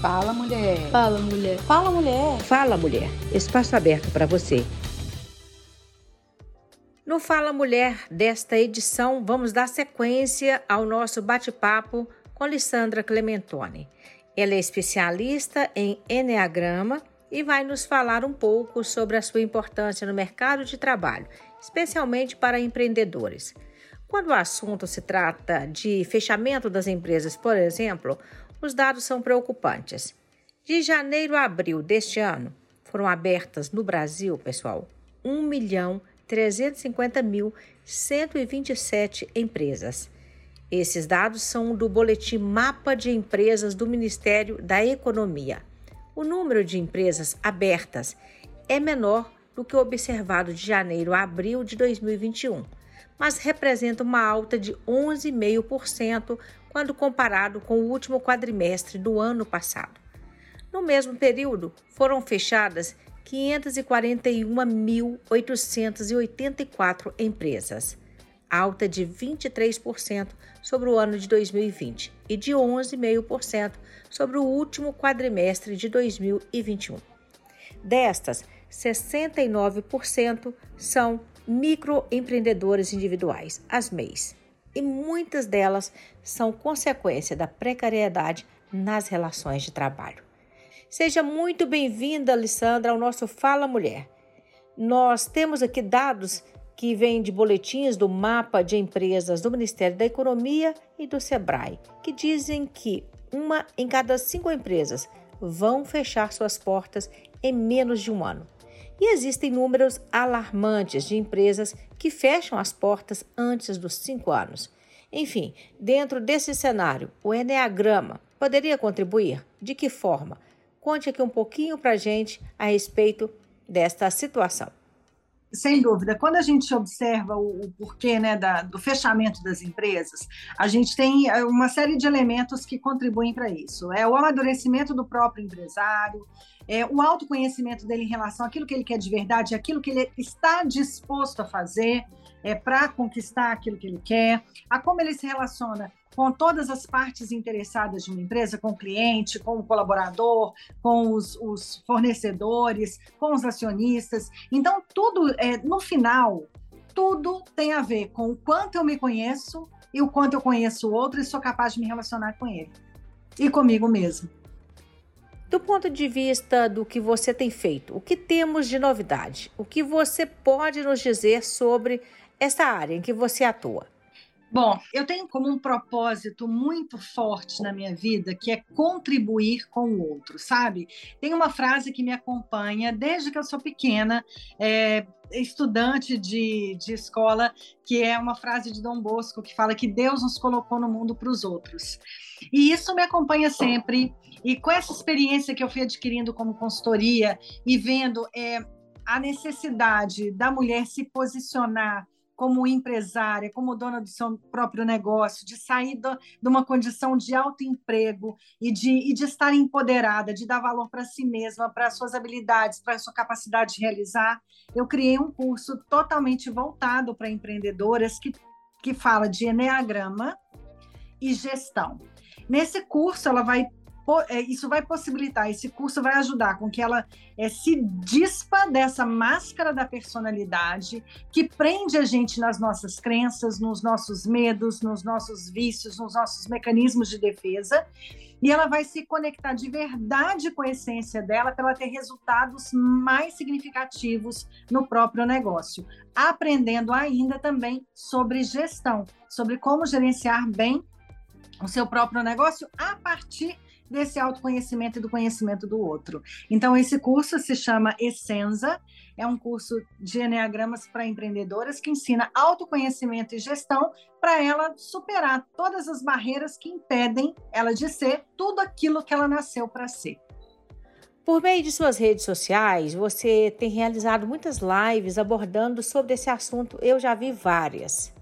Fala, mulher. Fala, mulher. Fala, mulher. Fala, mulher. Espaço aberto para você. No Fala Mulher desta edição, vamos dar sequência ao nosso bate-papo com Lissandra Clementoni. Ela é especialista em Enneagrama e vai nos falar um pouco sobre a sua importância no mercado de trabalho, especialmente para empreendedores. Quando o assunto se trata de fechamento das empresas, por exemplo, os dados são preocupantes. De janeiro a abril deste ano, foram abertas no Brasil, pessoal, 1 milhão 350.127 empresas. Esses dados são do boletim Mapa de Empresas do Ministério da Economia. O número de empresas abertas é menor do que o observado de janeiro a abril de 2021, mas representa uma alta de 11,5% quando comparado com o último quadrimestre do ano passado. No mesmo período, foram fechadas 541.884 empresas, alta de 23% sobre o ano de 2020 e de 11,5% sobre o último quadrimestre de 2021. Destas, 69% são microempreendedores individuais, as MEIs, e muitas delas são consequência da precariedade nas relações de trabalho. Seja muito bem-vinda, Alessandra, ao nosso Fala Mulher. Nós temos aqui dados que vêm de boletins do mapa de empresas do Ministério da Economia e do Sebrae, que dizem que uma em cada cinco empresas vão fechar suas portas em menos de um ano. E existem números alarmantes de empresas que fecham as portas antes dos cinco anos. Enfim, dentro desse cenário, o Enneagrama poderia contribuir? De que forma? Conte aqui um pouquinho para gente a respeito desta situação. Sem dúvida, quando a gente observa o, o porquê né, da, do fechamento das empresas, a gente tem é, uma série de elementos que contribuem para isso. É o amadurecimento do próprio empresário, é o autoconhecimento dele em relação àquilo que ele quer de verdade, aquilo que ele está disposto a fazer é, para conquistar aquilo que ele quer, a como ele se relaciona com todas as partes interessadas de uma empresa, com o cliente, com o colaborador, com os, os fornecedores, com os acionistas. Então, tudo, é, no final, tudo tem a ver com o quanto eu me conheço e o quanto eu conheço o outro e sou capaz de me relacionar com ele e comigo mesmo. Do ponto de vista do que você tem feito, o que temos de novidade? O que você pode nos dizer sobre essa área em que você atua? Bom, eu tenho como um propósito muito forte na minha vida que é contribuir com o outro, sabe? Tem uma frase que me acompanha desde que eu sou pequena, é, estudante de, de escola, que é uma frase de Dom Bosco que fala que Deus nos colocou no mundo para os outros. E isso me acompanha sempre. E com essa experiência que eu fui adquirindo como consultoria e vendo é, a necessidade da mulher se posicionar como empresária, como dona do seu próprio negócio, de sair do, de uma condição de alto emprego e de, e de estar empoderada, de dar valor para si mesma, para suas habilidades, para sua capacidade de realizar, eu criei um curso totalmente voltado para empreendedoras que, que fala de Enneagrama e gestão. Nesse curso, ela vai isso vai possibilitar, esse curso vai ajudar com que ela é, se dispa dessa máscara da personalidade que prende a gente nas nossas crenças, nos nossos medos, nos nossos vícios, nos nossos mecanismos de defesa. E ela vai se conectar de verdade com a essência dela para ela ter resultados mais significativos no próprio negócio. Aprendendo ainda também sobre gestão, sobre como gerenciar bem o seu próprio negócio a partir desse autoconhecimento e do conhecimento do outro. Então, esse curso se chama Essenza, é um curso de Enneagramas para empreendedoras que ensina autoconhecimento e gestão para ela superar todas as barreiras que impedem ela de ser tudo aquilo que ela nasceu para ser. Por meio de suas redes sociais, você tem realizado muitas lives abordando sobre esse assunto. Eu já vi várias.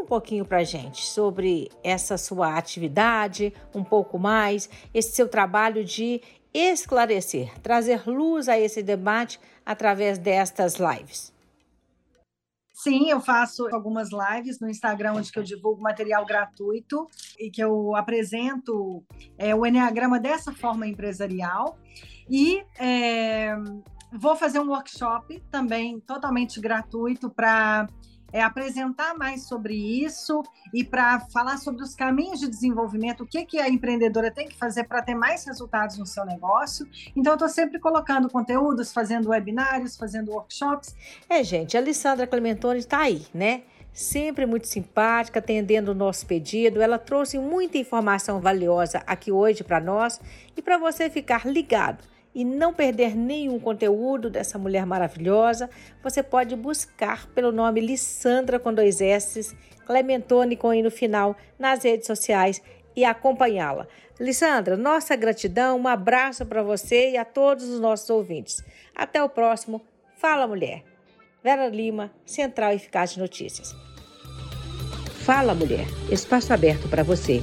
Um pouquinho para gente sobre essa sua atividade, um pouco mais, esse seu trabalho de esclarecer, trazer luz a esse debate através destas lives. Sim, eu faço algumas lives no Instagram onde eu divulgo material gratuito e que eu apresento é, o Enneagrama dessa forma empresarial. E é, vou fazer um workshop também totalmente gratuito para é, apresentar mais sobre isso e para falar sobre os caminhos de desenvolvimento, o que, que a empreendedora tem que fazer para ter mais resultados no seu negócio. Então, eu estou sempre colocando conteúdos, fazendo webinários, fazendo workshops. É, gente, a Alessandra Clementoni está aí, né? Sempre muito simpática, atendendo o nosso pedido. Ela trouxe muita informação valiosa aqui hoje para nós e para você ficar ligado e não perder nenhum conteúdo dessa mulher maravilhosa, você pode buscar pelo nome Lissandra com dois S, Clementone com I no final, nas redes sociais e acompanhá-la. Lissandra, nossa gratidão, um abraço para você e a todos os nossos ouvintes. Até o próximo Fala Mulher. Vera Lima, Central Eficaz de Notícias. Fala Mulher, espaço aberto para você